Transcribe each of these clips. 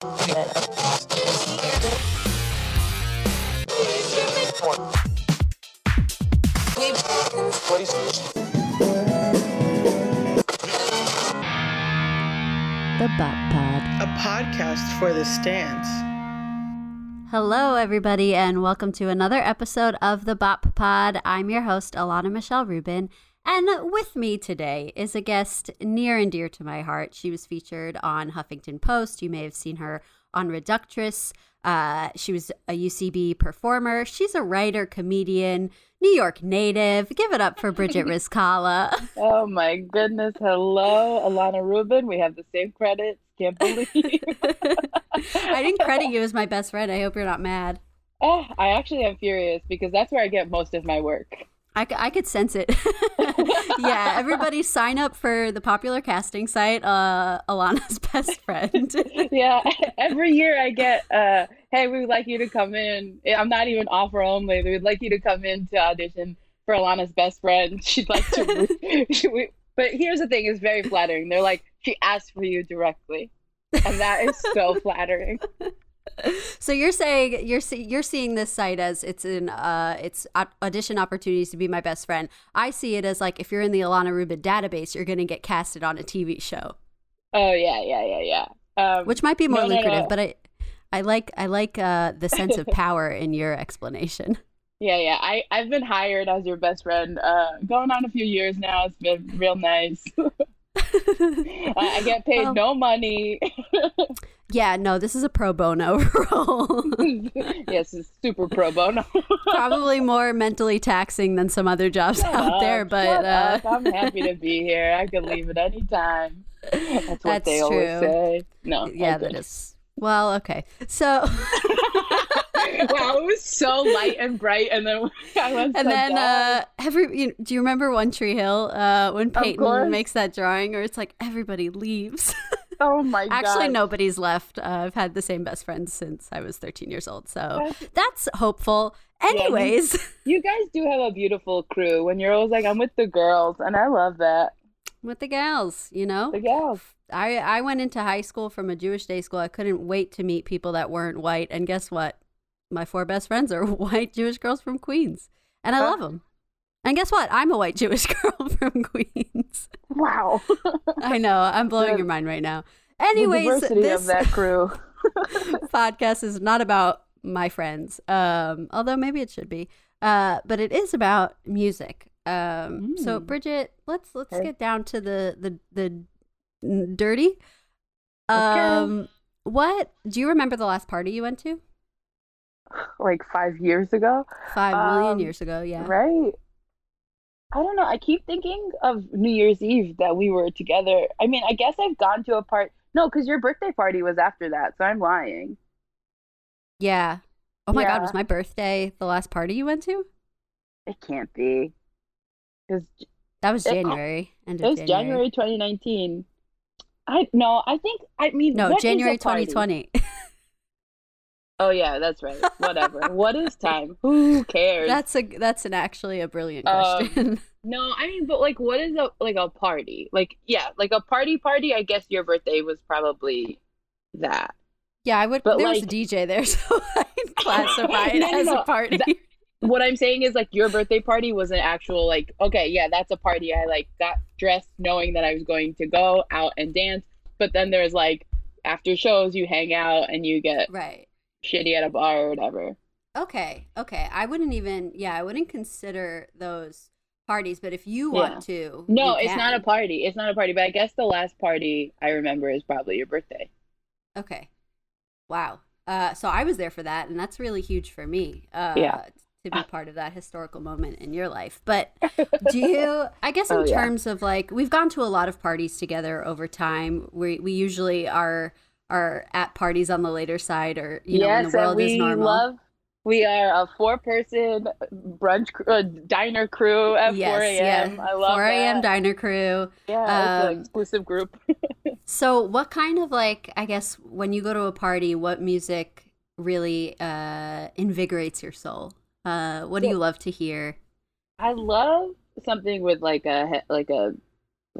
The Bop Pod. A podcast for the stands. Hello, everybody, and welcome to another episode of the Bop Pod. I'm your host, Ilana Michelle Rubin, and with me today is a guest near and dear to my heart. She was featured on Huffington Post. You may have seen her on Reductress. Uh, she was a UCB performer. She's a writer, comedian, New York native. Give it up for Bridgette Rizkalla. Oh my goodness. Hello, Ilana Rubin. We have the same credits. Can't believe. I didn't credit you as my best friend. I hope you're not mad. oh, I actually am furious because that's where I get most of my work. I, I could sense it. yeah, everybody sign up for the popular casting site, uh, Ilana's best friend. Yeah, every year I get, uh, hey, we would like you to come in. I'm not even offer only. We would like you to come in to audition for Ilana's best friend. She'd like to. but here's the thing: it's very flattering. They're like, she asked for you directly, and that is so flattering. so you're saying you're see, you're seeing this site as it's an uh it's audition opportunities to be my best friend. I see it as like if you're in the Ilana Rubin database, you're going to get casted on a TV show, Oh yeah, yeah, yeah, yeah. Um, which might be more no, no, lucrative. no. But I I like I like uh the sense of power in your explanation. Yeah, yeah. I, I've been hired as your best friend, uh, going on a few years now. It's been real nice. I I get paid Well- no money. Yeah, no, this is a pro bono role. yes, it's super pro bono. Probably more mentally taxing than some other jobs out there, Uh, but shut uh, up. I'm happy to be here. I can leave at any time. That's what That's they always say. No, yeah, that is. Well, okay. So wow, it was so light and bright, and then I went and so then uh every you do you remember One Tree Hill uh when. Peyton makes that drawing or it's like everybody leaves. oh my god, Actually nobody's left. Uh, I've had the same best friends since I was 13 years old. So That's- that's hopeful. you- Anyways, You guys do have a beautiful crew. When you're always like, I'm with the girls, and I love that. with the gals, you know? The gals. I I went into high school from a Jewish day school. I couldn't wait to meet people that weren't white. And guess what? My four best friends are white Jewish girls from Queens, and I love them. And guess what? I'm a white Jewish girl from Queens. Wow. I know. I'm blowing The- your mind right now. Anyways, diversity this of that crew. podcast is not about my friends, um, although maybe it should be. Uh, but it is about music. Um, So, Mm. Bridgette, let's let's Okay. get down to the the the dirty. Okay. Um, what do you remember the last party you went to? like five years ago, Five million Um, years ago, yeah. right? I don't know. I keep thinking of New Year's Eve that we were together. I mean, I guess I've gone to a part. No, because your birthday party was after that, so I'm lying. Yeah. Oh my God, was my birthday the last party you went to? It can't be. Because That was oh, January. End it was January 2019. I no, I think I mean No, what is a January party? 2020. Oh yeah, that's right. Whatever. what is time? Who cares? that's a that's an actually a brilliant Um, question. No, I mean, but like, what is a like a party? Like, yeah, like a party party. I guess your birthday was probably that. Yeah, I would. But, there was a DJ there, so I'd classify it No, no, as no. a party. That- What I'm saying is like your birthday party was an actual like okay, yeah, that's a party. I like got dressed knowing that I was going to go out and dance. But then there's like after shows, you hang out and you get right. Shitty at a bar or whatever. Okay. Okay. I wouldn't even. Yeah, I wouldn't consider those parties. But if you Yeah. want to, No, it's not a party. It's not a party. But I guess the last party I remember is probably your birthday. Okay. Wow. Uh, so I was there for that, and that's really huge for me. Uh, Yeah. To be part of that historical moment in your life. But do you, I guess, in Oh, yeah. terms of like, we've gone to a lot of parties together over time. We, we usually are, are at parties on the later side or, you know, when the world and we is normal. love. We are a four-person brunch cr- uh, diner crew at 4 a.m. I love 4 a.m. diner crew. Yeah, it's Um, an exclusive group. So, what kind of like, I guess, when you go to a party, what music really uh, invigorates your soul? Uh, what do you love to hear? I love something with like a like a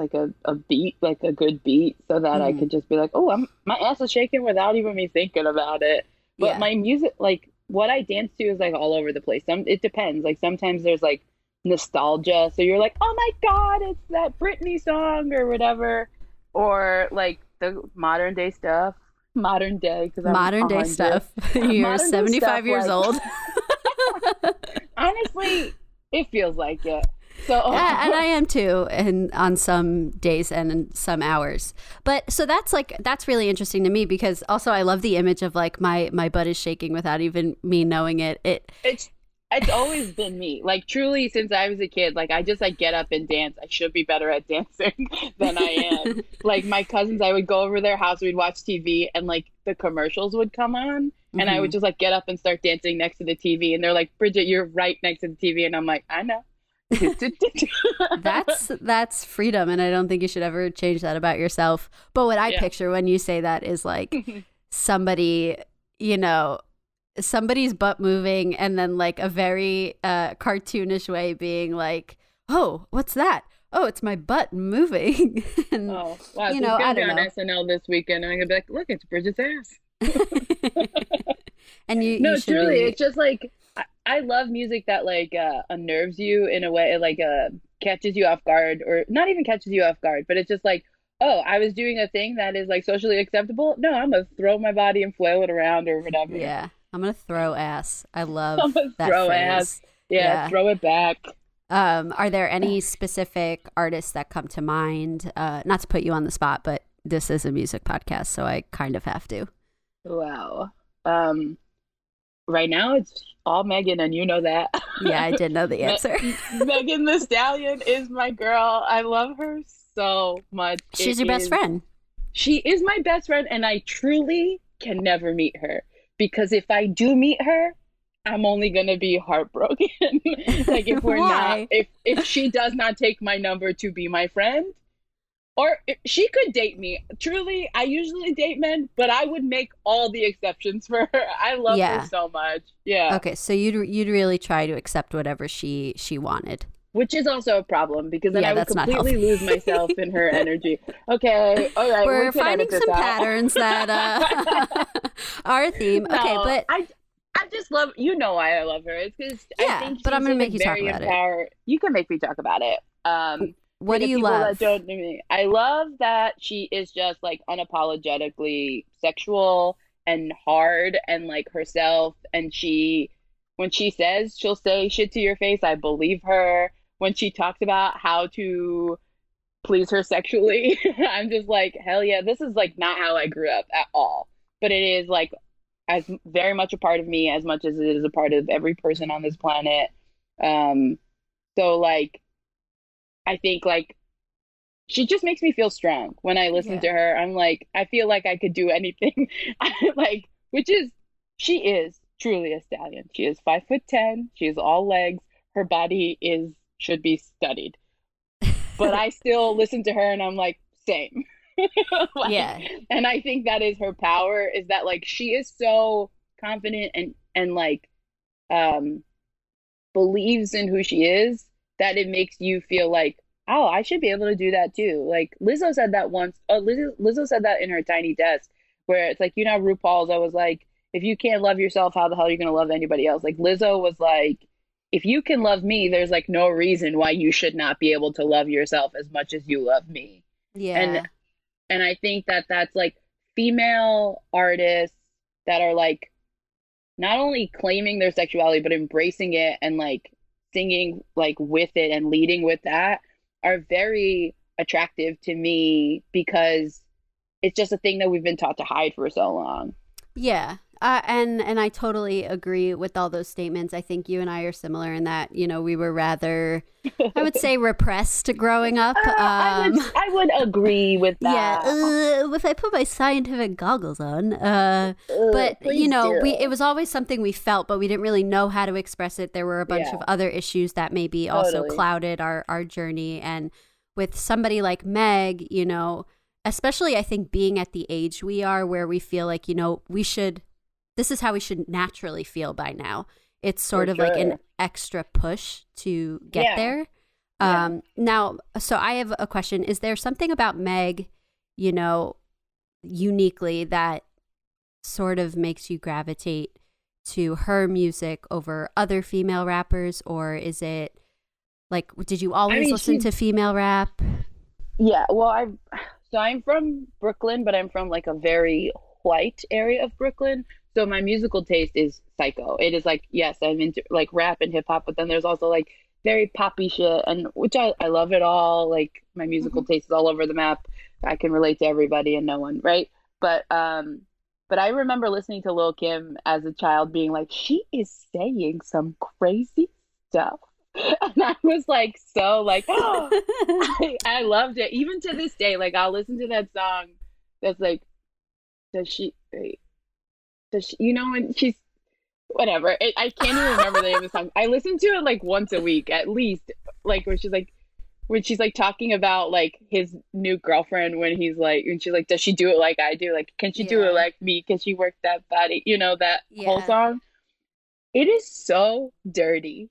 like a, a beat, like a good beat, so that I Mhm. could just be like, oh, I'm my ass is shaking without even me thinking about it. But Yeah. my music, like what I dance to, is like all over the place. Some it depends. Like sometimes there's like nostalgia, so you're like, oh my god, it's that Britney song or whatever, or like the modern day stuff. Modern day because Modern day stuff. You're 75 stuff, years like- old. Honestly, it feels like it. So yeah, oh. and I am too, and on some days and in some hours. But so that's like that's really interesting to me because also I love the image of like my my butt is shaking without even me knowing it. It it's it's always been me. Like truly since I was a kid, like I just like get up and dance. I should be better at dancing than I am. like my cousins, I would go over their house, we'd watch TV and like the commercials would come on and I would mm-hmm. just like get up and start dancing next to the TV and they're like, "Bridgette, you're right next to the TV." And I'm like, "I know." that's that's freedom and I don't think you should ever change that about yourself. But what I Yeah. picture when you say that is like somebody, you know, somebody's butt moving and then like a very uh cartoonish way being like, "Oh, what's that?" Oh, it's my butt moving. and Oh, wow. You so know, I gonna be don't on know. SNL this weekend and I'm gonna be like, "Look, it's Bridgette's ass." and you, no you truly be- it's just like I, love music that like uh unnerves you in a way like uh catches you off guard or not even catches you off guard but it's just like oh i was doing a thing that is like socially acceptable no i'm gonna throw my body and flail it around or whatever yeah. I'm gonna throw ass. I love that throw phrase. ass yeah, Yeah. throw it back Um, are there any specific artists that come to mind? Uh, not to put you on the spot, but this is a music podcast, so I kind of have to. wow um right now it's all megan and you know that Yeah, I did know the answer. Megan Thee Stallion is my girl i love her so much She's It your best is- friend. She is my best friend, and I truly can never meet her because if I do meet her, I'm only gonna be heartbroken. like if we're not, if if she does not take my number to be my friend, or she could date me. Truly, I usually date men, but I would make all the exceptions for her. I love Yeah. her so much. Yeah, Okay, so you'd you'd really try to accept whatever she she wanted. which is also a problem because then Yeah, I would completely lose myself in her energy. Okay, all right, We're we finding some out. patterns that uh, are a theme. okay, but I I just love you know why I love her. It's because Yeah, I think but I'm gonna make you talk about it. You can make me talk about it. Um, what do you love? Don't know me, I love that she is just like unapologetically sexual and hard and like herself. And she, when she says she'll say shit to your face, I believe her. When she talks about how to please her sexually, I'm just like, hell yeah, this is like not how I grew up at all. But it is like as very much a part of me as much as it is a part of every person on this planet. Um, so like, I think like she just makes me feel strong when I listen Yeah. to her. I'm like, I feel like I could do anything. like, which is she is truly a stallion. She is five foot ten. She is all legs. Her body is should be studied. But I still listen to her and I'm like, same. Like, yeah, and i think that is her power is that like she is so confident and and like um believes in who she is that it makes you feel like oh i should be able to do that too. Like lizzo said that once oh lizzo, lizzo said that in her tiny desk where it's like you know rupaul's i was like if you can't love yourself how the hell are you going to love anybody else? Like lizzo was like if you can love me there's like no reason why you should not be able to love yourself as much as you love me. Yeah. and and i think that that's like female artists that are like not only claiming their sexuality but embracing it and like singing like with it and leading with that are very attractive to me because it's just a thing that we've been taught to hide for so long Yeah. Uh, and and I totally agree with all those statements. I think you and I are similar in that you know we were rather, I would say, repressed growing up. Uh, I, Um, would, I would agree with yeah, that uh, if I put my scientific goggles on, uh, Uh, but you know, we it was always something we felt, but we didn't really know how to express it. There were a bunch Yeah. of other issues that maybe also clouded our our journey. And with somebody like Meg, you know, especially I think being at the age we are, where we feel like you know we should, this is how we should naturally feel by now. It's sort For of like an extra push to get Yeah. there. Yeah. Um, now, so I have a question. Is there something about Meg, you know, uniquely that sort of makes you gravitate to her music over other female rappers? Or is it like, did you always mean, listen she- to female rap? Yeah, well, I so I'm from Brooklyn, but I'm from like a very white area of Brooklyn. So my musical taste is psycho. It is like, yes, I'm into like rap and hip hop, but then there's also like very poppy shit and which I, I love it all. Like my musical taste is all over the map. I can relate to everybody and no one, right? But um but I remember listening to Lil Kim as a child being like, she is saying some crazy stuff. And I was like so like I, I loved it. Even to this day, like I'll listen to that song that's like, does she, wait, does she, you know, when she's, whatever. It, I can't even remember the name of the song. I listen to it like once a week at least, like where she's like, when she's like talking about like his new girlfriend when he's like, and she's like, does she do it like I do? Like, can she do it like me? Can she work that body? You know, that whole song. It is so dirty.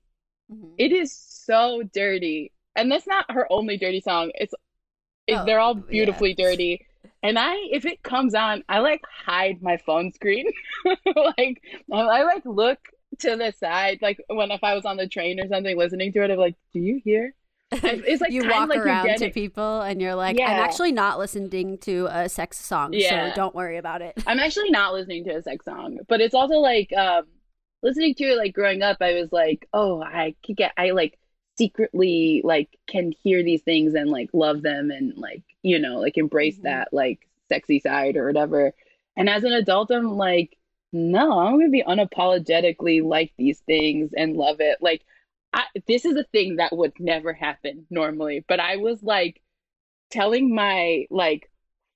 Mhm. It is so dirty. And that's not her only dirty song. It's it, Oh, they're all yeah. beautifully dirty. And I if it comes on, I like hide my phone screen. like I, I like look to the side like when if I was on the train or something listening to it, I'm like, "Do you hear?" It's like you walk like around to people and you're like, yeah. I'm actually not listening to a sex song, Yeah. so don't worry about it. I'm actually not listening to a sex song, but it's also like um listening to it like growing up, I was like, oh, I could get I like secretly like can hear these things and like love them and like, you know, like embrace Mhm. that like sexy side or whatever. And as an adult, I'm like, no, I'm gonna be unapologetically like these things and love it. Like I, this is a thing that would never happen normally, but I was like telling my like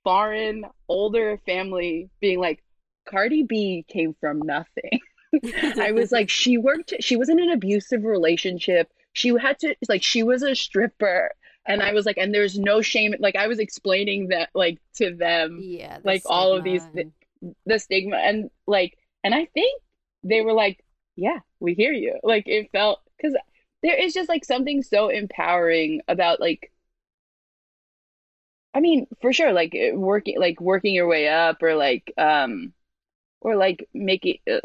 foreign older family being like Cardi B came from nothing. I was like she worked she was in an abusive relationship. She had to like she was a stripper and I was like and there's no shame like I was explaining that like to them yeah, the like, all of these stigma the stigma and like and I think they were like yeah, we hear you. Like it felt cuz there is just like something so empowering about like I mean, for sure, like working, like working your way up, or like, um, or like making, uh,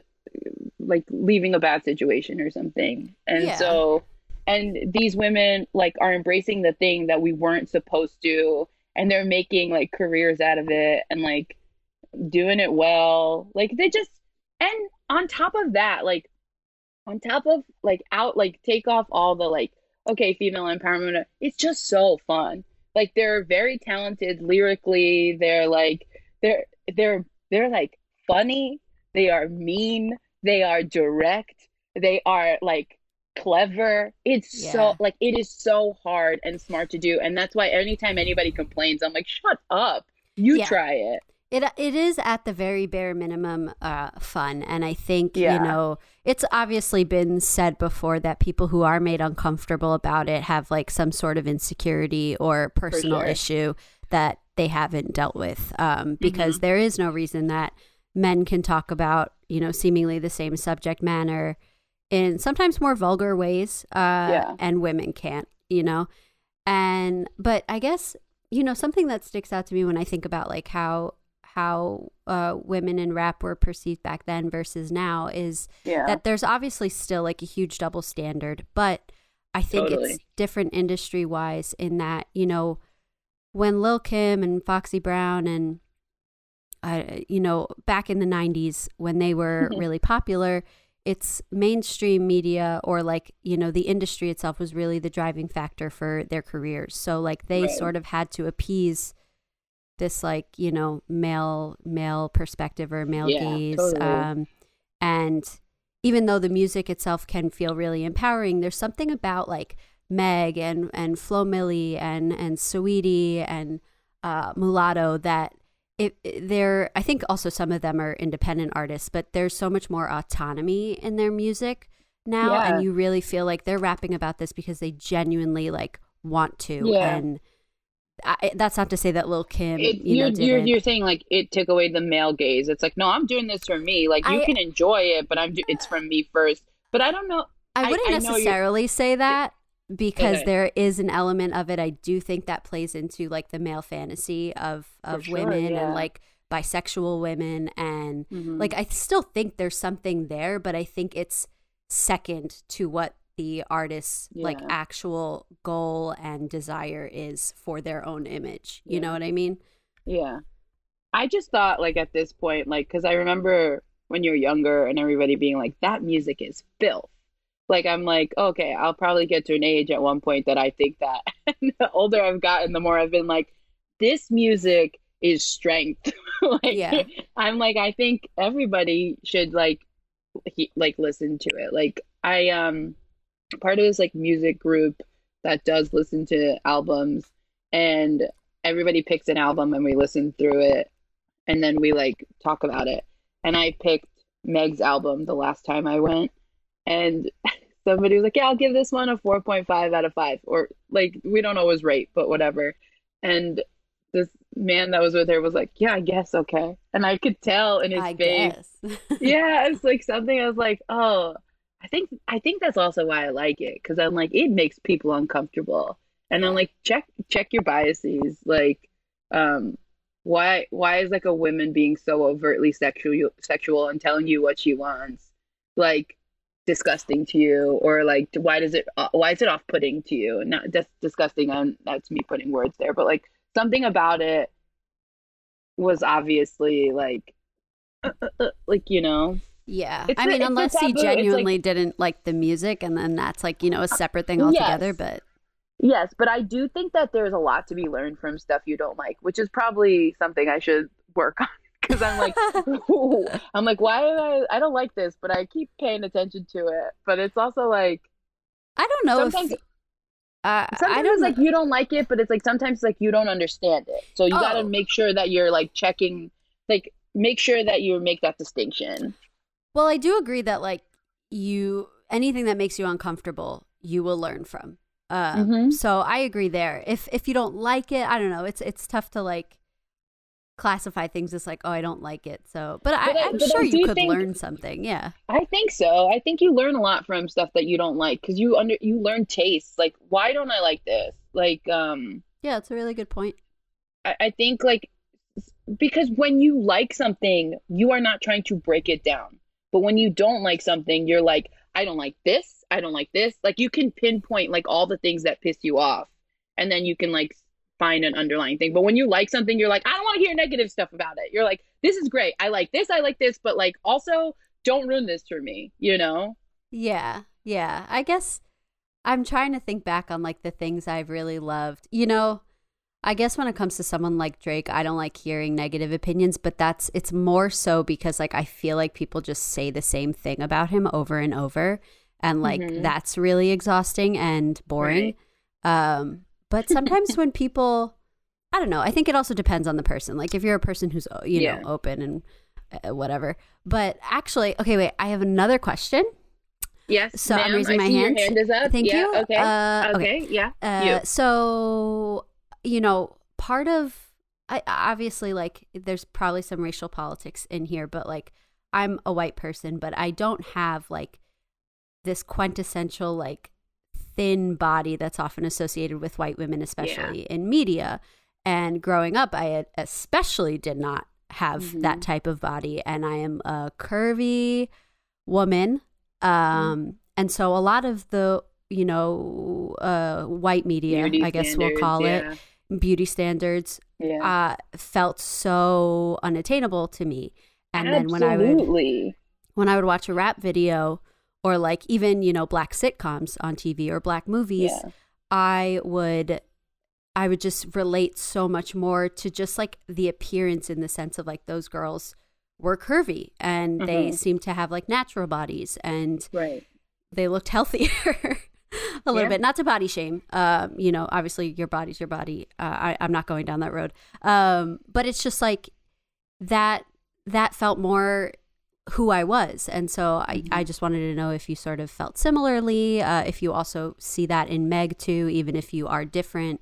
like leaving a bad situation or something. And Yeah. so, and these women like are embracing the thing that we weren't supposed to, and they're making like careers out of it, and like doing it well. Like they just, and on top of that, like on top of like out, like take off all the like, okay, female empowerment. It's just so fun like they're very talented lyrically they're like they're they're they're like funny they are mean they are direct they are like clever it's Yeah. so like it is so hard and smart to do and that's why anytime anybody complains i'm like shut up you Yeah. try it It it is at the very bare minimum uh, fun, and I think Yeah. you know it's obviously been said before that people who are made uncomfortable about it have like some sort of insecurity or personal sure. issue that they haven't dealt with, um, because Mm-hmm. there is no reason that men can talk about you know seemingly the same subject matter in sometimes more vulgar ways, uh, Yeah. and women can't, you know, and but I guess you know something that sticks out to me when I think about like how how uh, women in rap were perceived back then versus now is yeah that there's obviously still like a huge double standard, but I think Totally. it's different industry wise in that you know when Lil Kim and Foxy Brown and uh, you know back in the 90s when they were really popular it's mainstream media or like you know the industry itself was really the driving factor for their careers so like they Right. sort of had to appease this like you know male male perspective or male Yeah, gaze totally. um and even though the music itself can feel really empowering there's something about like meg and and Flo Milli and and Saweetie and uh mulatto that it, they're i think also some of them are independent artists but there's so much more autonomy in their music now Yeah. and you really feel like they're rapping about this because they genuinely like want to Yeah. and I, that's not to say that Lil Kim, it, you know, you're, you're saying like it took away the male gaze. It's like no, I'm doing this for me. Like you I- can enjoy it, but I'm do- it's from me first. But I don't know. I wouldn't I necessarily say that. Because Okay. there is an element of it I do think that plays into like the male fantasy of of sure, women yeah. and like bisexual women and Mhm. like I still think there's something there but I think it's second to what the artist's like actual goal and desire is for their own image. You know what I mean? Yeah. I just thought like at this point, like, because I remember when you're younger and everybody being like, that music is filth. Like I'm like, okay, I'll probably get to an age at one point that I think that. And the older I've gotten, the more I've been like, this music is strength. like Yeah. I'm like, I think everybody should like he, like listen to it. Like I um part of this like music group that does listen to albums and everybody picks an album and we listen through it and then we like talk about it. And I picked Meg's album the last time I went and somebody was like, "Yeah, I'll give this one a 4.5 out of 5." Or like we don't always rate, but whatever. And this man that was with her was like, "Yeah, I guess okay." And I could tell in his I face yeah, it's like something I was like, oh, I think I think that's also why I like it because I'm like it makes people uncomfortable, and I'm like check check your biases, like, um, why why is like a woman being so overtly sexual sexual and telling you what she wants, like disgusting to you, or like why does it uh, why is it off putting to you? Not just disgusting, and that's me putting words there, but like something about it was obviously like uh, uh, uh, like you know Yeah. It's I a- mean, unless he. It's like- genuinely didn't like the music and then that's like, you know, a separate thing altogether, Yes. but Yes, but I do think that there's a lot to be learned from stuff you don't like, which is probably something I should work on because I'm like, ooh, I'm like, why do I? I don't like this, but I keep paying attention to it. But it's also like I don't know sometimes, if uh, sometimes I don't it's like you don't like it, but it's like sometimes it's like you don't understand it. So you got to Oh. make sure that you're like checking, like make sure that you make that distinction. Well, I do agree that like you anything that makes you uncomfortable, you will learn from. Um, Mhm. So I agree there. If if you don't like it, I don't know. It's it's tough to like classify things as like, oh, I don't like it. So, but, But I, I'm but I sure you could think- learn something. Yeah. I think so. I think you learn a lot from stuff that you don't like because you under you learn tastes. Like, why don't I like this? Like, um. Yeah, it's a really good point. I, I think like because when you like something, you are not trying to break it down. But when you don't like something, you're like, I don't like this, I don't like this. Like you can pinpoint like all the things that piss you off, and then you can like find an underlying thing. But when you like something, you're like, I don't want to hear negative stuff about it. You're like, this is great. I like this, I like this, but like also don't ruin this for me, you know? Yeah, yeah. I guess I'm trying to think back on like the things I've really loved. You know, I guess when it comes to someone like Drake, I don't like hearing negative opinions, but that's it's more so because like I feel like people just say the same thing about him over and over and like Mhm. that's really exhausting and boring. Um but sometimes when people I don't know, I think it also depends on the person. Like if you're a person who's uh, you Yeah. know open and uh, whatever. But actually, okay, wait, I have another question. Yes. So I'm raising I my hand. Hand is up. Thank yeah, you. Okay. Uh, okay. Yeah. Uh, you. so you know, part of I obviously like there's probably some racial politics in here, but like I'm a white person, but I don't have like this quintessential like thin body that's often associated with white women, especially in media. And growing up, I especially did not have that Mhm. type of body, and I am a curvy woman. Um, and so a lot of the you know uh, white media, Beauty I guess we'll call standards, it beauty standards, Yeah. uh, felt so unattainable to me. And then when I would when I would watch a rap video or like even, you know, black sitcoms on TV or black movies, Yeah. I would I would just relate so much more to just like the appearance in the sense of like those girls were curvy and they Mhm. seemed to have like natural bodies and Right. they looked healthier a little Yeah. bit not to body shame um you know obviously your body's your body uh, I, i'm not going down that road um but it's just like that that felt more who i was and so i, Mm-hmm. I just wanted to know if you sort of felt similarly uh, if you also see that in meg too even if you are different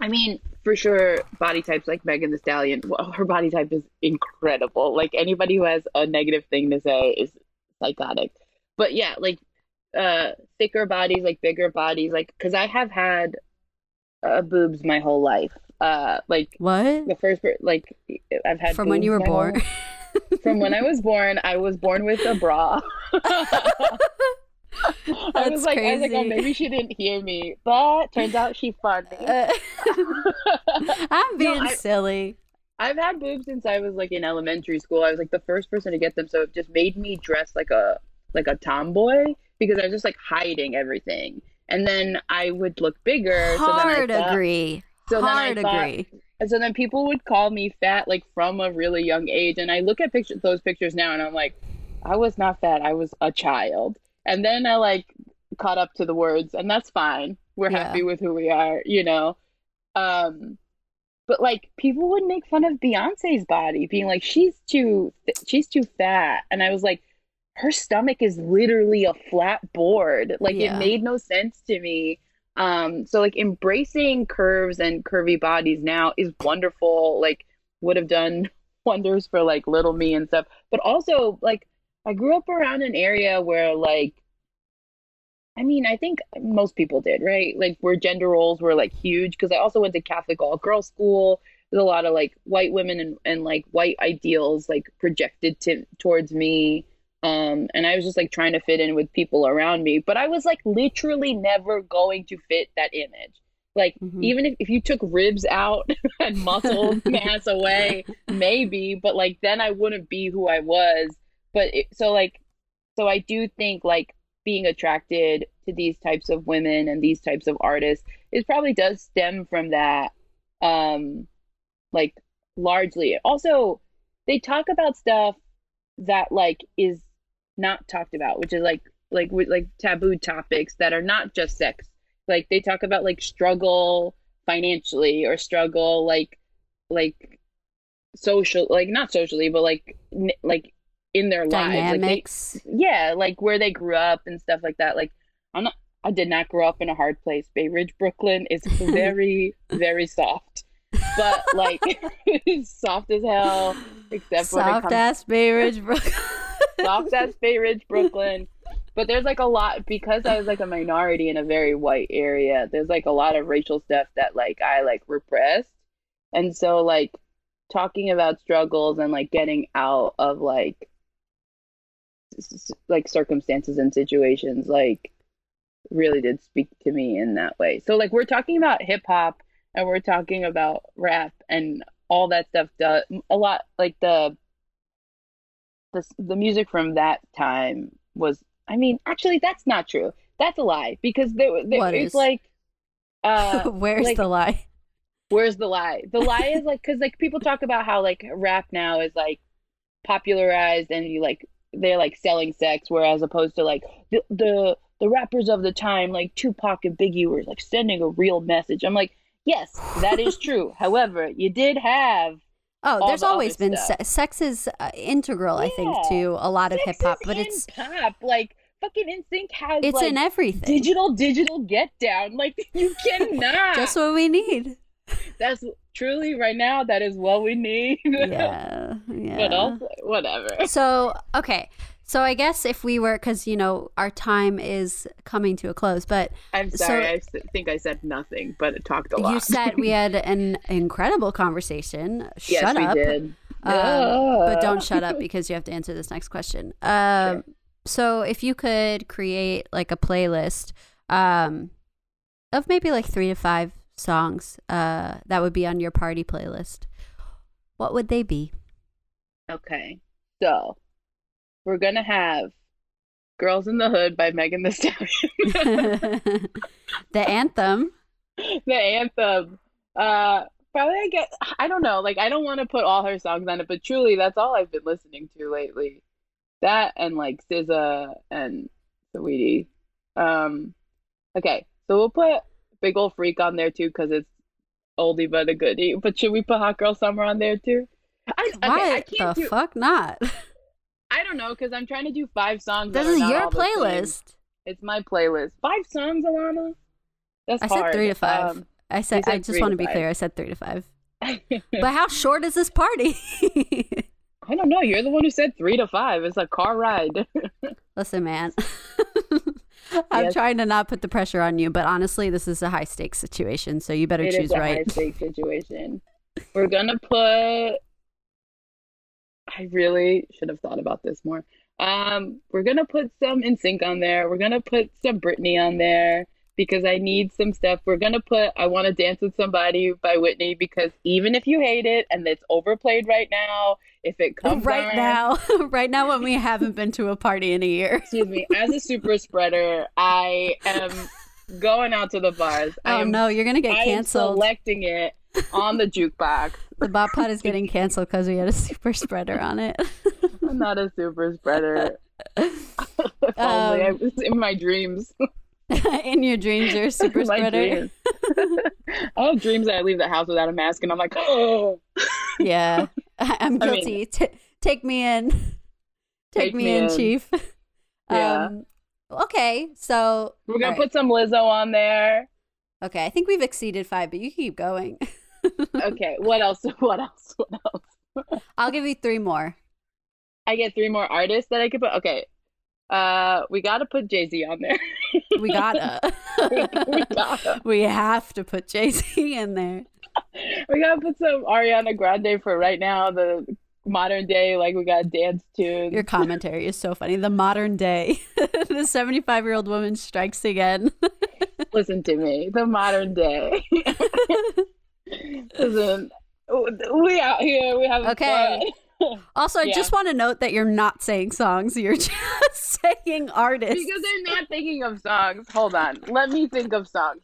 I mean, for sure, body types like Megan Thee Stallion, well, her body type is incredible. Like anybody who has a negative thing to say is psychotic. But yeah, like uh thicker bodies, like bigger bodies, like because I have had uh, boobs my whole life. Uh, like What? the first, like I've had From when you were born. From when I was born, I was born with a bra. I was like, I was like, oh, maybe she didn't hear me, but turns out she funny. Uh, I'm being I- silly. I've had boobs since I was like in elementary school. I was like the first person to get them, so it just made me dress like a like a tomboy because I was just like hiding everything. And then I would look bigger. so then I Hard thought- agree. so then I Hard thought- agree. And so then people would call me fat like from a really young age. And I look at pictures those pictures now and I'm like, I was not fat, I was a child. And then I like caught up to the words, and that's fine. We're Yeah. happy with who we are, you know. Um but like people would make fun of Beyonce's body, being like, she's too she's too fat. And I was like, her stomach is literally a flat board. Like Yeah. it made no sense to me. Um, so like embracing curves and curvy bodies now is wonderful. Like would have done wonders for like little me and stuff. But also like I grew up around an area where like I mean, I think most people did, right? Like where gender roles were like huge because I also went to Catholic all girls school. There's a lot of like white women and, and like white ideals like projected to towards me. Um, and I was just like trying to fit in with people around me, but I was like literally never going to fit that image. Like Mhm. even if, if you took ribs out and muscle mass away, maybe, but like then I wouldn't be who I was. But it, so like, so I do think like being attracted to these types of women and these types of artists, it probably does stem from that. Um, like largely. Also, they talk about stuff that like is not talked about, which is like like with like taboo topics that are not just sex. Like they talk about like struggle financially or struggle like like social like not socially but like n- like in their lives like they, Dynamics. yeah like where they grew up and stuff like that like i'm not i did not grow up in a hard place bay ridge brooklyn is very very soft but like soft as hell except when it Soft comes ass Bay Ridge, bro. Soft as Bay Ridge, Brooklyn. But there's like a lot because I was like a minority in a very white area. There's like a lot of racial stuff that like I like repressed, and so like talking about struggles and like getting out of like like circumstances and situations like really did speak to me in that way. So like we're talking about hip hop and we're talking about rap and all that stuff does a lot like the the the music from that time was I mean actually that's not true. That's a lie because there, there it's is? like uh Where's like- the lie? Where's the lie? The lie is like because like people talk about how like rap now is like popularized and you like they're like selling sex, whereas opposed to like the the the rappers of the time like Tupac and Biggie were like sending a real message. I'm like, yes, that is true. However, you did have Oh, there's the always been se- sex is uh, integral, I think, to a lot of hip hop, but it's pop like fucking NSYNC has it's like in everything. digital digital get down. Like you cannot. Just what we need. That's truly right now. That is what we need. Yeah, yeah. but also whatever. So, okay. So I guess if we were, because you know our time is coming to a close, but I'm So- sorry. I s- think I said nothing, but it talked a lot. you said we had an incredible conversation. yes, shut we up. did. Um, but don't shut up because you have to answer this next question. Um, So if you could create like a playlist um, of maybe like three to five songs uh, that would be on your party playlist, what would they be? Okay, so we're gonna have "Girls in the Hood" by Megan Thee Stallion, the anthem. the anthem. Uh, probably I get. I don't know. Like I don't want to put all her songs on it, but truly, that's all I've been listening to lately. That and like SZA and Saweetie. Um, okay, so we'll put "Big Ol' Freak" on there too because it's oldie but a goodie. But should we put "Hot Girl Summer" on there too? I, okay, Why I can't the do. fuck not? I don't know because I'm trying to do five songs. This is your all the same. playlist. It's my playlist. Five songs, Ilana. That's I said three to five. Um, I said, said I just want to be five. clear. I said three to five. but how short is this party? I don't know. You're the one who said three to five. It's a car ride. Listen, man. I'm Yes. trying to not put the pressure on you, but honestly, this is a high stakes situation, so you better It choose is a right. high stake situation. We're gonna put. I really should have thought about this more. Um, we're gonna put some NSYNC on there. We're gonna put some Britney on there because I need some stuff. We're gonna put "I Want to Dance with Somebody" by Whitney because even if you hate it and it's overplayed right now, if it comes right on- now, right now, when we haven't been to a party in a year. excuse me, as a super spreader, I am going out to the bars. I Oh am no, you're gonna get I canceled. selecting it on the jukebox. The Bop Pod is getting canceled because we had a super spreader on it. I'm not a super spreader. Only Um, in my dreams. in your dreams, you're a super spreader. I have dreams that I leave the house without a mask, and I'm like, oh, Yeah, I- I'm I mean- guilty. Take me in. Take, Take me, me in, in. chief. Yeah. Um, okay, so we're gonna put some Lizzo on there. okay, I think we've exceeded five, but you keep going. Okay, what else? What else? What else? I'll give you three more. I get three more artists that I could put. Okay, uh, we gotta put Jay Z on there. We gotta. we gotta. we have to put Jay Z in there. We gotta put some Ariana Grande for right now. The modern day, like we got dance tunes. Your commentary is so funny. The modern day, the 75 year old woman strikes again. Listen to me, the modern day. Listen, we out here. We have Okay. fun. Also, I Yeah. just want to note that you're not saying songs, you're just saying artists. because I'm not thinking of songs. Hold on, let me think of songs.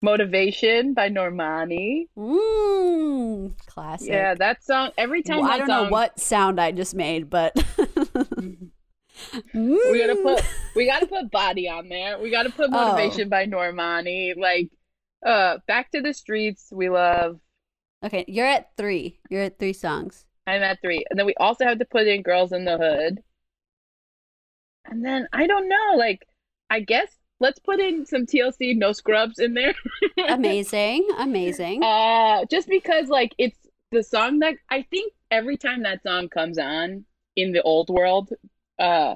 Motivation by Normani. Ooh, classic. Yeah, that song. Every time Well, I don't know what sound I just made, but we gotta Mm. put. We gotta put body on there. We gotta put Oh. motivation by Normani. Like, uh, back to the streets. We love. Okay, you're at three. You're at three songs. I'm at three. And then we also have to put in Girls in the Hood. And then I don't know, like I guess let's put in some TLC No Scrubs in there. Amazing, amazing. uh just because like it's the song that I think every time that song comes on in the old world, uh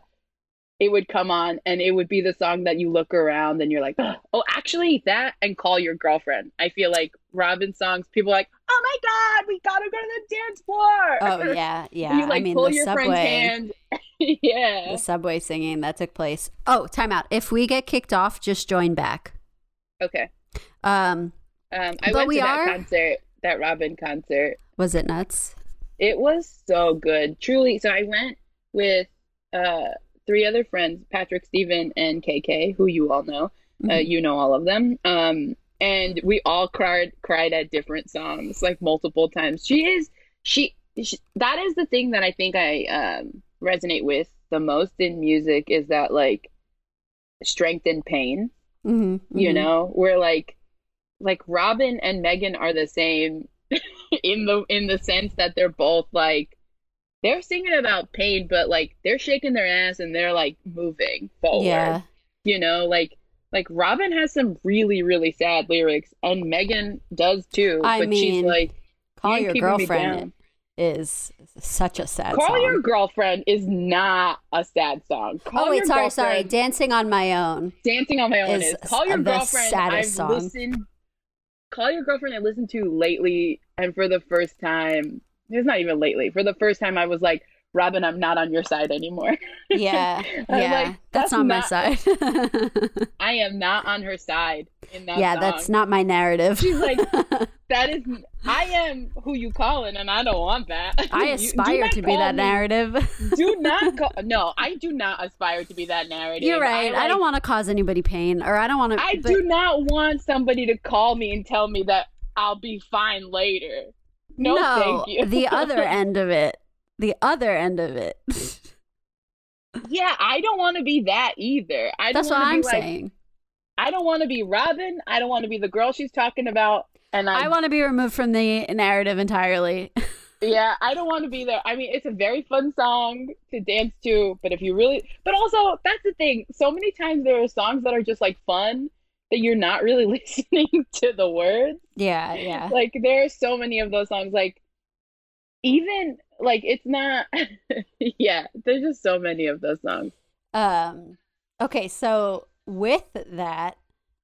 it would come on and it would be the song that you look around and you're like, oh, actually, that and call your girlfriend. I feel like Robyn songs, people are like, oh my God, we gotta go to the dance floor. oh yeah, yeah. you like I mean, pull the your subway, friend's hand. yeah. the subway singing that took place. Oh, time out. If we get kicked off, just join back. Okay. Um, Um, I went we to that are- concert, that Robyn concert. was it nuts? It was so good, truly. So I went with uh three other friends, Patrick, Steven, and KK, who you all know. Uh, Mhm. you know all of them. Um, and we all cried cried at different songs, like multiple times. She is she, she that is the thing that I think I um resonate with the most in music is that like strength and pain. Mhm, you mhm. know where like like Robyn and megan are the same in the in the sense that they're both like they're singing about pain but like they're shaking their ass and they're like moving forward Yeah, you know like like Robyn has some really really sad lyrics and megan does too I but she's mean, like call your girlfriend is such a sad song. call song. your girlfriend is not a sad song oh, call oh wait, sorry, sorry. Dancing on my own. Dancing on my own is is, call your girlfriend. I've song. listened. Call your girlfriend. I listened to lately, and for the first time, it's not even lately. For the first time, I was like, Robyn, I'm not on your side anymore. Yeah, yeah. like, that's, that's not my not- side. I am not on her side in that. yeah, song. that's not my narrative. She's like, That is. I am who you calling, and I don't want that. I aspire not to be that me- narrative. Do not call. No, I do not aspire to be that narrative. You're right. I, like- don't want to cause anybody pain, or I don't want to. I do not want somebody to call me and tell me that I'll be fine later. No, thank you. the other end of it. The other end of it. yeah, I don't want to be that either. I That's don't what I'm like, saying. I don't want to be Robyn. I don't want to be the girl she's talking about. And I, I want to be removed from the narrative entirely. yeah, I don't want to be there. I mean, it's a very fun song to dance to, but if you really, but also that's the thing. So many times there are songs that are just like fun that you're not really listening to the words. yeah, yeah. like there are so many of those songs like even like it's not yeah there's just so many of those songs Um. Okay, so with that,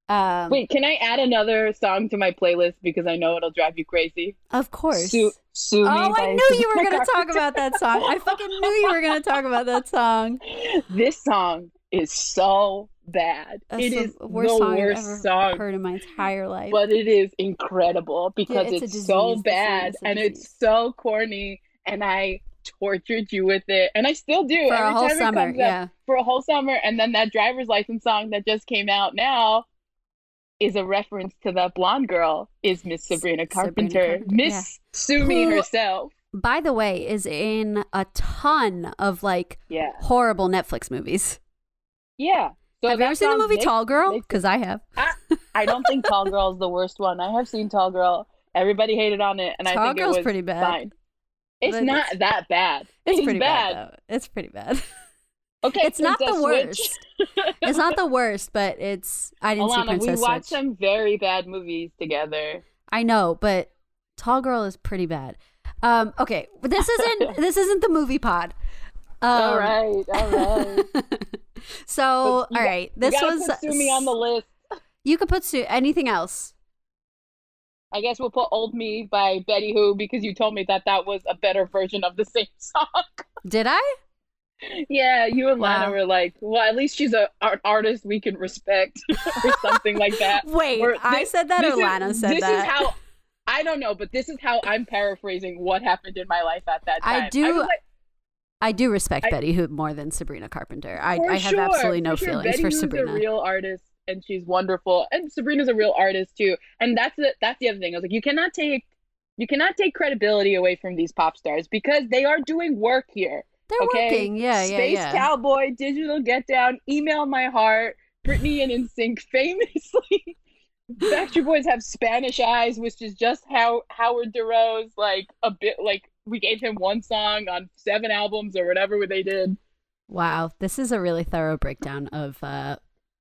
um, Wait, can I add another song to my playlist because I know it'll drive you crazy? of course. Sue, Sue oh, I knew you were going to talk about that song. I fucking knew you were going to talk about that song. This song is so bad. That's it the is worst the song worst song, heard in my entire life. but it is incredible because it's it's, so. The bad and it's so corny, and I tortured you with it, and I still do For every a whole summer, yeah. for a whole summer and then that driver's license song that just came out now is a reference to that blonde girl is miss sabrina Sabrina carpenter Carpenter, miss yeah. Sue Me Who- herself By the way, is in a ton of like yeah horrible Netflix movies. yeah so have you ever seen the movie makes- Tall Girl? Because I have. i don't think tall girl is the worst one i have seen tall girl everybody hated on it and i think Girl's it was pretty bad. fine it's But not it's- that bad It's, it's pretty bad, bad. It's pretty bad. okay it's not the worst. it's not the worst, but it's. I didn't see Ilana, we watched Switch. some very bad movies together I know, but Tall Girl is pretty bad. Um, okay, this isn't this isn't the movie pod. Um, all right all right so, all you got- this was put Sue Me on the list You could put Sue. Anything else? I guess we'll put "Old Me" by Betty Who because you told me that that was a better version of the same song. Did I? yeah, you and Lana were like, "Well, at least she's a an artist we can respect," or something like that. Wait, Or I said that this or is- Lana said that? this that? is how I don't know, but this is how I'm paraphrasing what happened in my life at that time. I do- was like, I do respect I- Betty Who more than Sabrina Carpenter. I, I have sure, absolutely no for sure. feelings Betty for Sabrina. a real artist, and she's wonderful. And Sabrina's a real artist too. And that's the that's the other thing. I was like, you cannot take you cannot take credibility away from these pop stars because they are doing work here. They're okay? working. Yeah, yeah, Space yeah. Cowboy, Digital Get Down, Email My Heart, Britney and NSYNC famously. Backstreet Boys have Spanish Eyes, which is just how Howard Dorough's, like a bit like we gave him one song on seven albums or whatever they did. Wow, this is a really thorough breakdown of uh,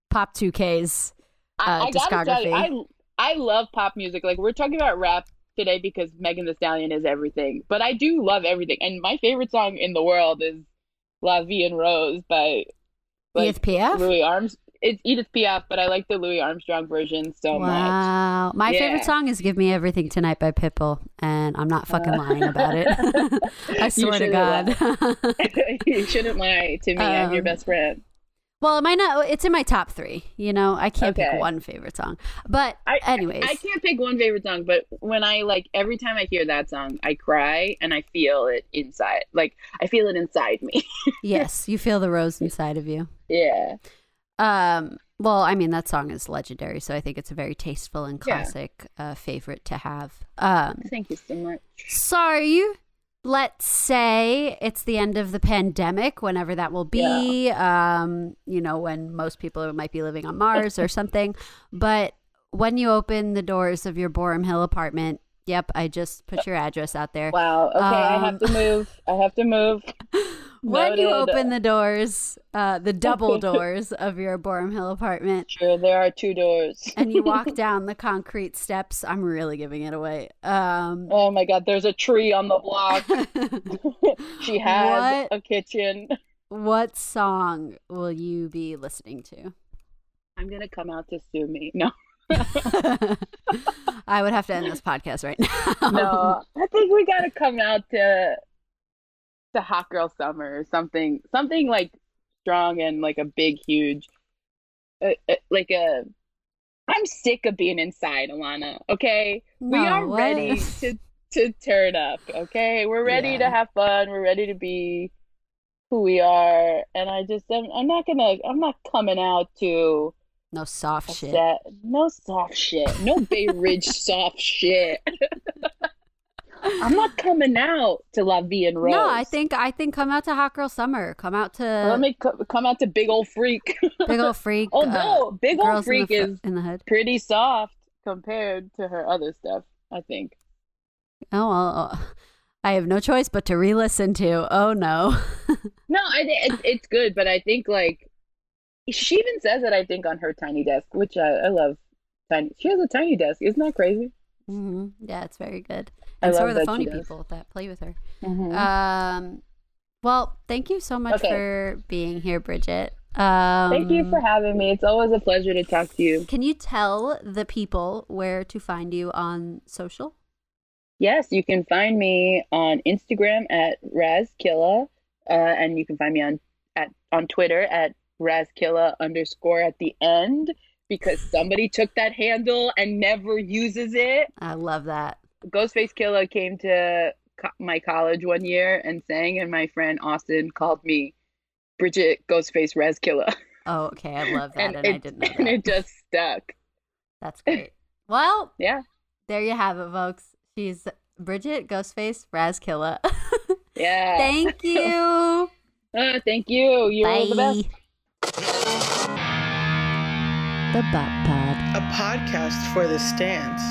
Pop 2K's. I, Uh, I gotta tell you, discography. I I love pop music. Like we're talking about rap today because Megan Thee Stallion is everything, but I do love everything. And my favorite song in the world is "La Vie en Rose" by like, Edith Louis Arms. It's Edith Piaf, but I like the Louis Armstrong version so much. Wow. My favorite song is Give Me Everything Tonight by Pitbull, and I'm not fucking Uh, lying about it. I swear to God. you shouldn't lie to me. I'm your Um, best friend. well, it might not, it's in my top three. You know, I can't pick one favorite song. But, I, anyways. I can't pick one favorite song, but when I like every time I hear that song, I cry and I feel it inside. Like I feel it inside me. yes, you feel the rose inside of you. yeah. Um, well, I mean that song is legendary, so I think it's a very tasteful and Yeah. classic uh, favorite to have. Um, Thank you so much. so let's say it's the end of the pandemic, whenever that will be. Um, you know, when most people might be living on Mars or something. But when you open the doors of your Boerum Hill apartment, yep, I just put your address out there. Wow. Okay, I have Um, to move. I have to move. when you open the doors, uh, the double doors of your Boerum Hill apartment, Sure, there are two doors. and you walk down the concrete steps. I'm really giving it away. Um, oh my God, there's a tree on the block. she has What? a kitchen. what song will you be listening to? I'm gonna come out to sue me. No, I would have to end this podcast right now. no. I think we gotta come out to to Hot Girl Summer or something. Something like strong and like a big, huge, uh, uh, like a. I'm sick of being inside, Ilana. Okay, we are what? ready to to turn up. Okay, we're ready Yeah. to have fun. We're ready to be who we are. And I just, I'm, I'm not gonna, I'm not coming out to No soft shit. No soft shit. No Bay Ridge soft shit. I'm not coming out to La Vie en Rose. No, I think I think come out to Hot Girl Summer. Come out to Let me co- come out to Big Ole Freak. Big Ole Freak. oh uh, no, Big Old Girls in the Freak is in the hood. pretty soft compared to her other stuff. I think. Oh well, uh, I have no choice but to re-listen to. Oh no. No, I it, it's good, but I think like she even says it. I think on her tiny desk, which I, I love. Tiny. She has a tiny desk. Isn't that crazy? Hmm Yeah, it's very good. I And so love are the phony people that play with her. Mhm. Um, well, thank you so much Okay. for being here, Bridgette. Um, Thank you for having me. It's always a pleasure to talk to you. Can you tell the people where to find you on social? Yes, you can find me on Instagram at Rizkalla, uh, and you can find me on at on Twitter at Rizkalla underscore at the end because somebody took that handle and never uses it. I love that. Ghostface Killah came to co- my college one year and sang, and my friend Austin called me Bridgette Ghostface Rizkalla, Oh, okay. I love that, and, and, I it, didn't know and it just stuck. That's great. Well, Yeah, there you have it, folks. She's Bridgette Ghostface Rizkalla. yeah. Thank you. Uh, thank you. You're Bye. the best. The Bop Pod. A podcast for the stands.